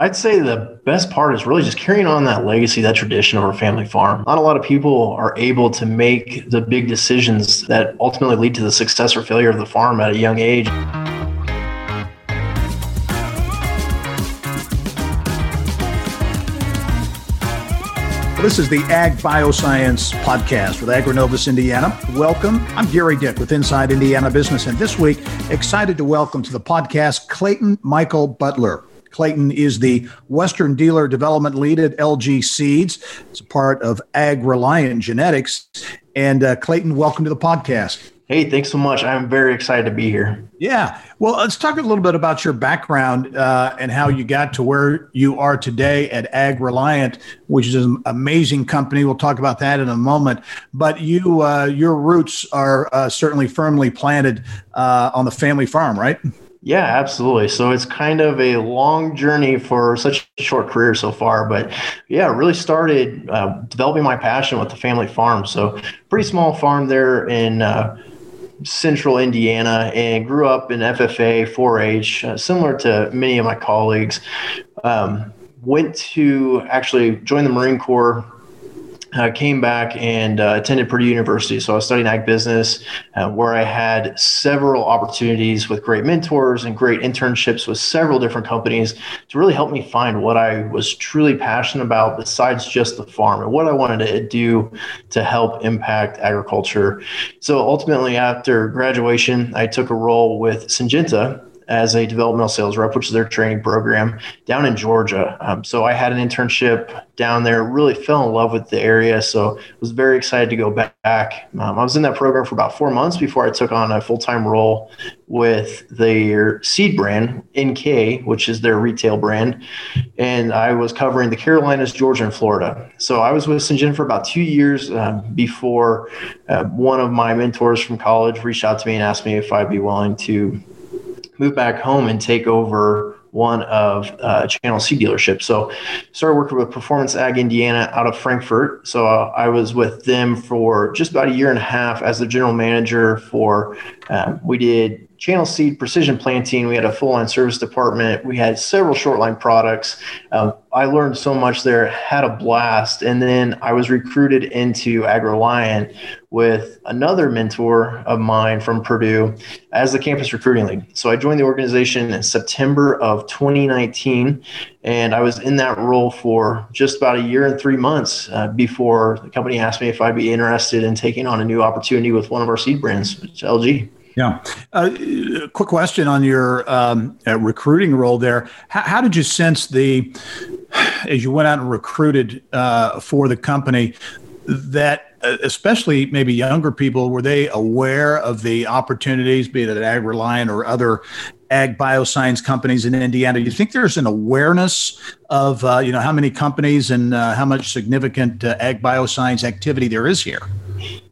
I'd say the best part is really just carrying on that legacy, that tradition of our family farm. Not a lot of people are able to make the big decisions that ultimately lead to the success or failure of the farm at a young age. This is the Ag Bioscience Podcast with Agrinovus Indiana. Welcome. I'm Gary Dick with Inside Indiana Business, and this week, excited to welcome to the podcast Clayton Michael Butler. Clayton is the Western Dealer Development Lead at LG Seeds. It's a part of AgReliant Genetics. And uh, Clayton, welcome to the podcast. Hey, thanks so much. I'm very excited to be here. Yeah. Well, let's talk a little bit about your background uh, and how you got to where you are today at AgReliant, which is an amazing company. We'll talk about that in a moment. But you, uh, your roots are uh, certainly firmly planted uh, on the family farm, right? Yeah, absolutely. So it's kind of a long journey for such a short career so far, but yeah, really started uh, developing my passion with the family farm. So pretty small farm there in uh, central Indiana, and grew up in FFA 4-H, uh, similar to many of my colleagues. Um, went to actually join the Marine Corps I came back and uh, attended Purdue University. So I was studying ag business, uh, where I had several opportunities with great mentors and great internships with several different companies to really help me find what I was truly passionate about besides just the farm and what I wanted to do to help impact agriculture. So ultimately, after graduation, I took a role with Syngenta as a developmental sales rep, which is their training program down in Georgia. Um, so I had an internship down there, really fell in love with the area. So was very excited to go back. Um, I was in that program for about four months before I took on a full time role with their seed brand, NK, which is their retail brand. And I was covering the Carolinas, Georgia, and Florida. So I was with Syngenta for about two years um, before uh, one of my mentors from college reached out to me and asked me if I'd be willing to move back home and take over one of uh, Channel Seed dealership. So started working with Performance Ag Indiana out of Frankfort. So uh, I was with them for just about a year and a half as the general manager for, um, we did channel seed precision planting. We had a full line service department. We had several short line products. Um, I learned so much there, had a blast. And then I was recruited into AgReliant with another mentor of mine from Purdue as the campus recruiting lead. So I joined the organization in September of 2019. And I was in that role for just about a year and three months uh, before the company asked me if I'd be interested in taking on a new opportunity with one of our seed brands, which is LG. Yeah. Uh, quick question on your um, uh, recruiting role there. How, how, did you sense the, as you went out and recruited uh, for the company, that uh, especially maybe younger people, were they aware of the opportunities, be it at AgReliant or other ag bioscience companies in Indiana? Do you think there's an awareness of, uh, you know, how many companies and uh, how much significant ag bioscience activity there is here?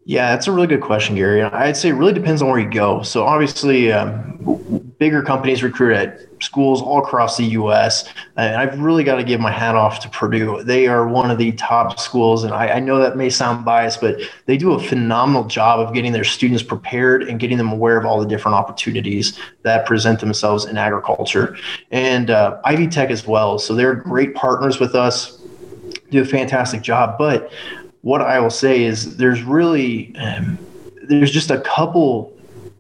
Yeah, that's a really good question, Gary. I'd say it really depends on where you go. So obviously, um, bigger companies recruit at schools all across the U.S. And I've really got to give my hat off to Purdue. They are one of the top schools, and I, I know that may sound biased, but they do a phenomenal job of getting their students prepared and getting them aware of all the different opportunities that present themselves in agriculture. And uh, Ivy Tech as well. So they're great partners with us. Do a fantastic job, but what I will say is there's really um, there's just a couple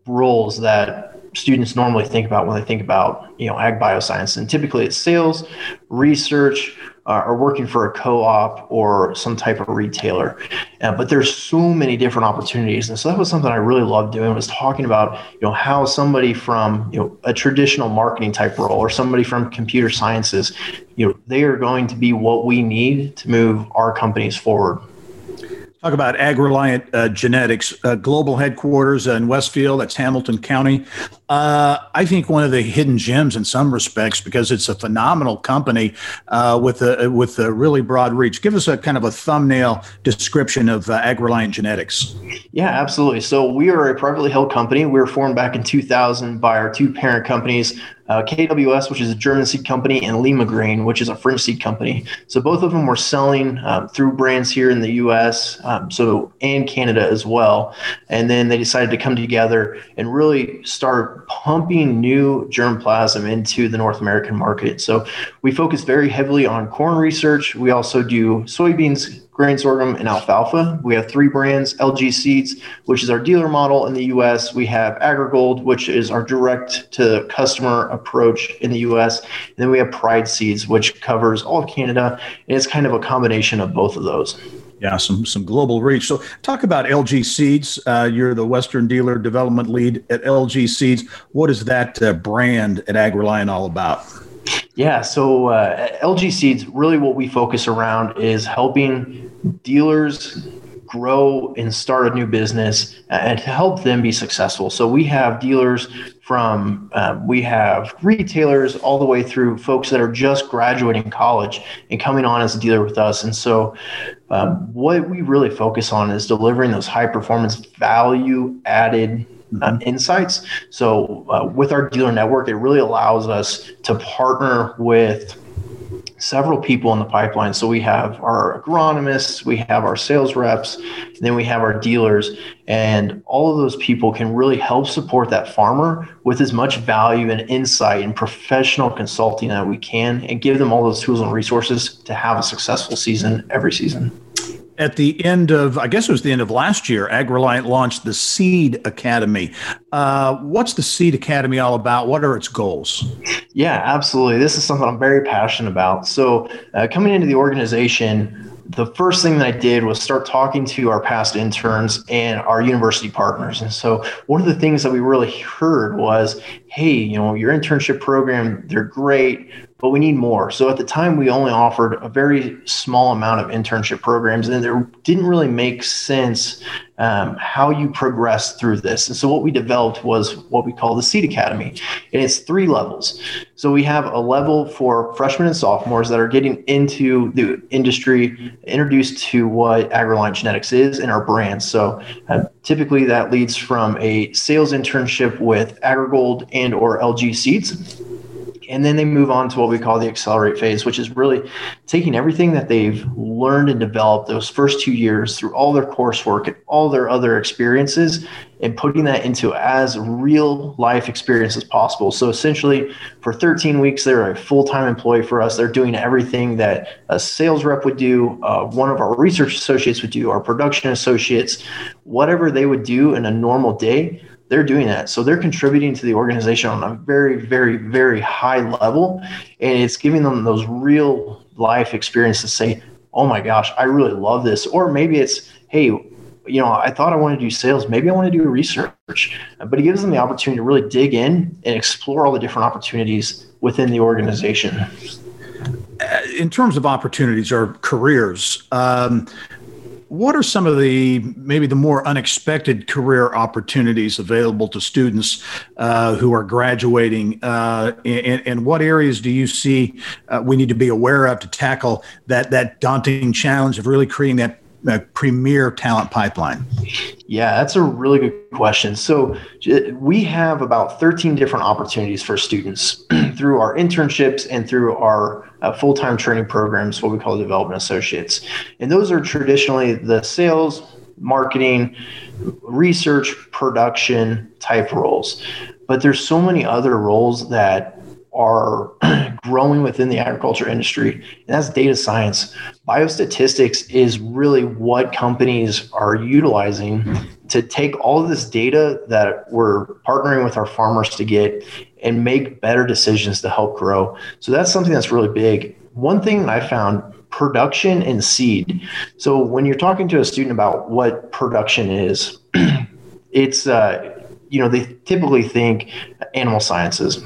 roles that students normally think about when they think about you know ag bioscience, and typically it's sales, research, uh, or working for a co-op or some type of retailer. Uh, but there's so many different opportunities, and so that was something I really loved doing was talking about you know how somebody from you know a traditional marketing type role or somebody from computer sciences, you know they are going to be what we need to move our companies forward. Talk about AgReliant uh, Genetics, uh, global headquarters in Westfield, that's Hamilton County. Uh, I think one of the hidden gems in some respects because it's a phenomenal company uh, with a with a really broad reach. Give us a kind of a thumbnail description of uh, AgReliant Genetics. Yeah, absolutely. So we are a privately held company. We were formed back in 2000 by our two parent companies, uh, KWS, which is a German seed company, and Limagrain, which is a French seed company. So both of them were selling um, through brands here in the U.S. Um, so and Canada as well. And then they decided to come together and really start pumping new germplasm into the North American market. So we focus very heavily on corn research. We also do soybeans grain sorghum, and alfalfa. We have three brands LG Seeds, which is our dealer model in the US. We have AgriGold, which is our direct to customer approach in the US. And then we have Pride Seeds, which covers all of Canada. And it's kind of a combination of both of those. Yeah, some some global reach. So, talk about LG Seeds. Uh, you're the Western Dealer Development Lead at LG Seeds. What is that uh, brand at AgReliant all about? Yeah, so uh, LG Seeds, really what we focus around is helping dealers grow and start a new business and to help them be successful. So we have dealers from, uh, we have retailers all the way through folks that are just graduating college and coming on as a dealer with us. And so um, what we really focus on is delivering those high performance value added uh, insights. So, uh, with our dealer network, it really allows us to partner with several people in the pipeline. So we have our agronomists, we have our sales reps, then we have our dealers, and all of those people can really help support that farmer with as much value and insight and professional consulting that we can, and give them all those tools and resources to have a successful season every season at the end of, I guess it was the end of last year, AgReliant launched the Seed Academy. Uh, what's the Seed Academy all about? What are its goals? Yeah, absolutely. This is something I'm very passionate about. So, uh, coming into the organization, the first thing that I did was start talking to our past interns and our university partners. And so one of the things that we really heard was, hey, you know, your internship program, they're great, but we need more. So at the time, we only offered a very small amount of internship programs, and there didn't really make sense um, how you progress through this. And so what we developed was what we call the Seed Academy, and it's three levels. So we have a level for freshmen and sophomores that are getting into the industry, introduced to what AgReliant Genetics is and our brand. So uh, typically that leads from a sales internship with AgriGold and or LG Seeds and then they move on to what we call the accelerate phase, which is really taking everything that they've learned and developed those first two years through all their coursework and all their other experiences and putting that into as real life experience as possible. So essentially, for 13 weeks, they're a full time employee for us. They're doing everything that a sales rep would do, uh, one of our research associates would do, our production associates, whatever they would do in a normal day they're doing that. So they're contributing to the organization on a very, very, very high level. And it's giving them those real life experiences to say, oh my gosh, I really love this. Or maybe it's, hey, you know, I thought I wanted to do sales. Maybe I want to do research. But it gives them the opportunity to really dig in and explore all the different opportunities within the organization. Uh, in terms of opportunities or careers, um, what are some of the maybe the more unexpected career opportunities available to students uh, who are graduating uh, and, and, what areas do you see uh, we need to be aware of to tackle that that daunting challenge of really creating that a premier talent pipeline? Yeah, that's a really good question. So, we have about 13 different opportunities for students through our internships and through our uh, full time training programs, what we call development associates. And those are traditionally the sales, marketing, research, production type roles. But there's so many other roles that are growing within the agriculture industry, and that's data science. Biostatistics is really what companies are utilizing to take all of this data that we're partnering with our farmers to get and make better decisions to help grow. So that's something that's really big. One thing I found production and seed. So when you're talking to a student about what production is, it's uh, you know they typically think animal sciences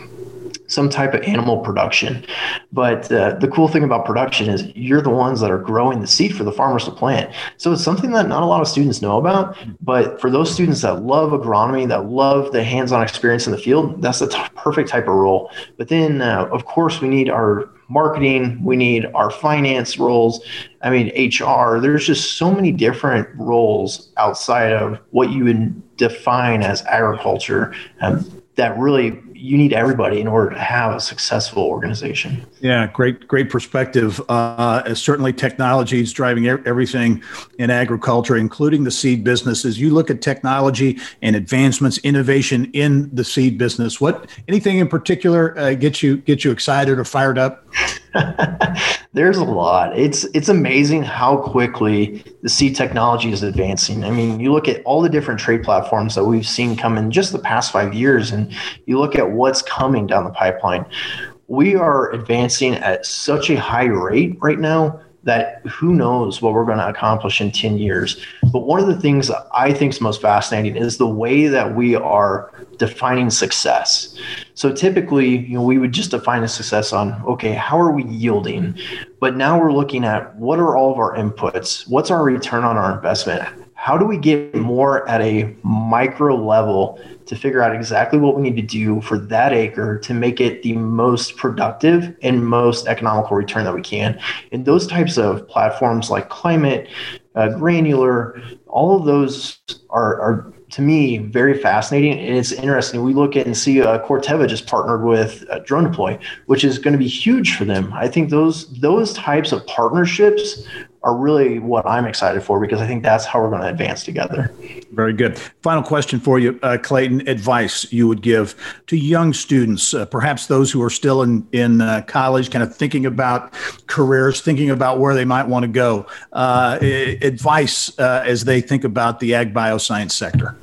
some type of animal production. But uh, the cool thing about production is you're the ones that are growing the seed for the farmers to plant. So it's something that not a lot of students know about. But for those students that love agronomy, that love the hands on experience in the field, that's the t- perfect type of role. But then, uh, of course, we need our marketing, we need our finance roles. I mean, HR, there's just so many different roles outside of what you would define as agriculture um, that really you need everybody in order to have a successful organization. Yeah, great, great perspective. Uh, certainly, technology is driving everything in agriculture, including the seed business. As you look at technology and advancements, innovation in the seed business, what anything in particular uh, gets you get you excited or fired up? There's a lot. It's it's amazing how quickly the seed technology is advancing. I mean, you look at all the different trade platforms that we've seen come in just the past five years, and you look at what's coming down the pipeline. We are advancing at such a high rate right now that who knows what we're going to accomplish in 10 years. But one of the things that I think is most fascinating is the way that we are defining success. So typically, you know, we would just define a success on, okay, how are we yielding? But now we're looking at what are all of our inputs? What's our return on our investment? How do we get more at a micro level to figure out exactly what we need to do for that acre to make it the most productive and most economical return that we can. And those types of platforms like climate, uh, granular, all of those are, are to me very fascinating and it's interesting we look at and see uh, corteva just partnered with uh, DroneDeploy which is going to be huge for them i think those those types of partnerships are really what I'm excited for because I think that's how we're going to advance together. Very good. Final question for you, uh, Clayton. Advice you would give to young students, uh, perhaps those who are still in in uh, college, kind of thinking about careers, thinking about where they might want to go. Uh, advice uh, as they think about the ag bioscience sector.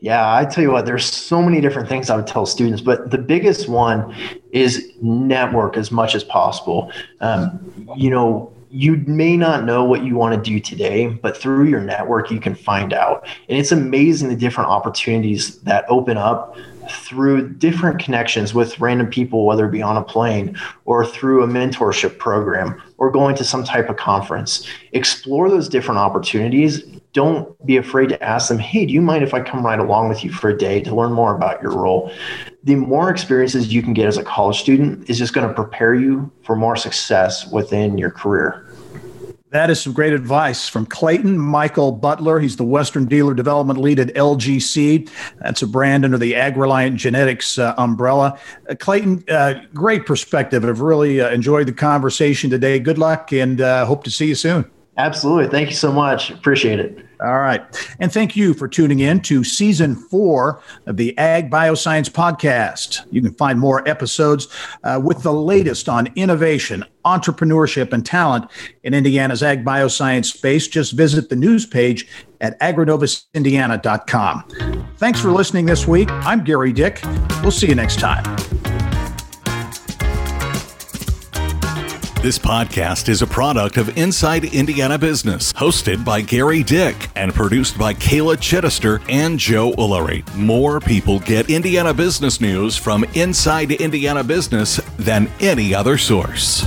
Yeah, I tell you what, there's so many different things I would tell students, but the biggest one is network as much as possible. Um, you know, you may not know what you want to do today, but through your network, you can find out. And it's amazing the different opportunities that open up through different connections with random people, whether it be on a plane or through a mentorship program or going to some type of conference. Explore those different opportunities. Don't be afraid to ask them, hey, do you mind if I come right along with you for a day to learn more about your role? the more experiences you can get as a college student is just going to prepare you for more success within your career. That is some great advice from Clayton Michael Butler. He's the Western Dealer Development Lead at LG Seeds. That's a brand under the AgReliant Genetics uh, umbrella. Uh, Clayton, uh, great perspective. I've really uh, enjoyed the conversation today. Good luck and uh, hope to see you soon. Absolutely. Thank you so much. Appreciate it. All right. And thank you for tuning in to season four of the Ag Bioscience Podcast. You can find more episodes uh, with the latest on innovation, entrepreneurship, and talent in Indiana's Ag Bioscience space. Just visit the news page at agrinovusindiana.com. Thanks for listening this week. I'm Gary Dick. We'll see you next time. This podcast is a product of Inside Indiana Business, hosted by Gary Dick and produced by Kayla Chittister and Joe Ullery. More people get Indiana business news from Inside Indiana Business than any other source.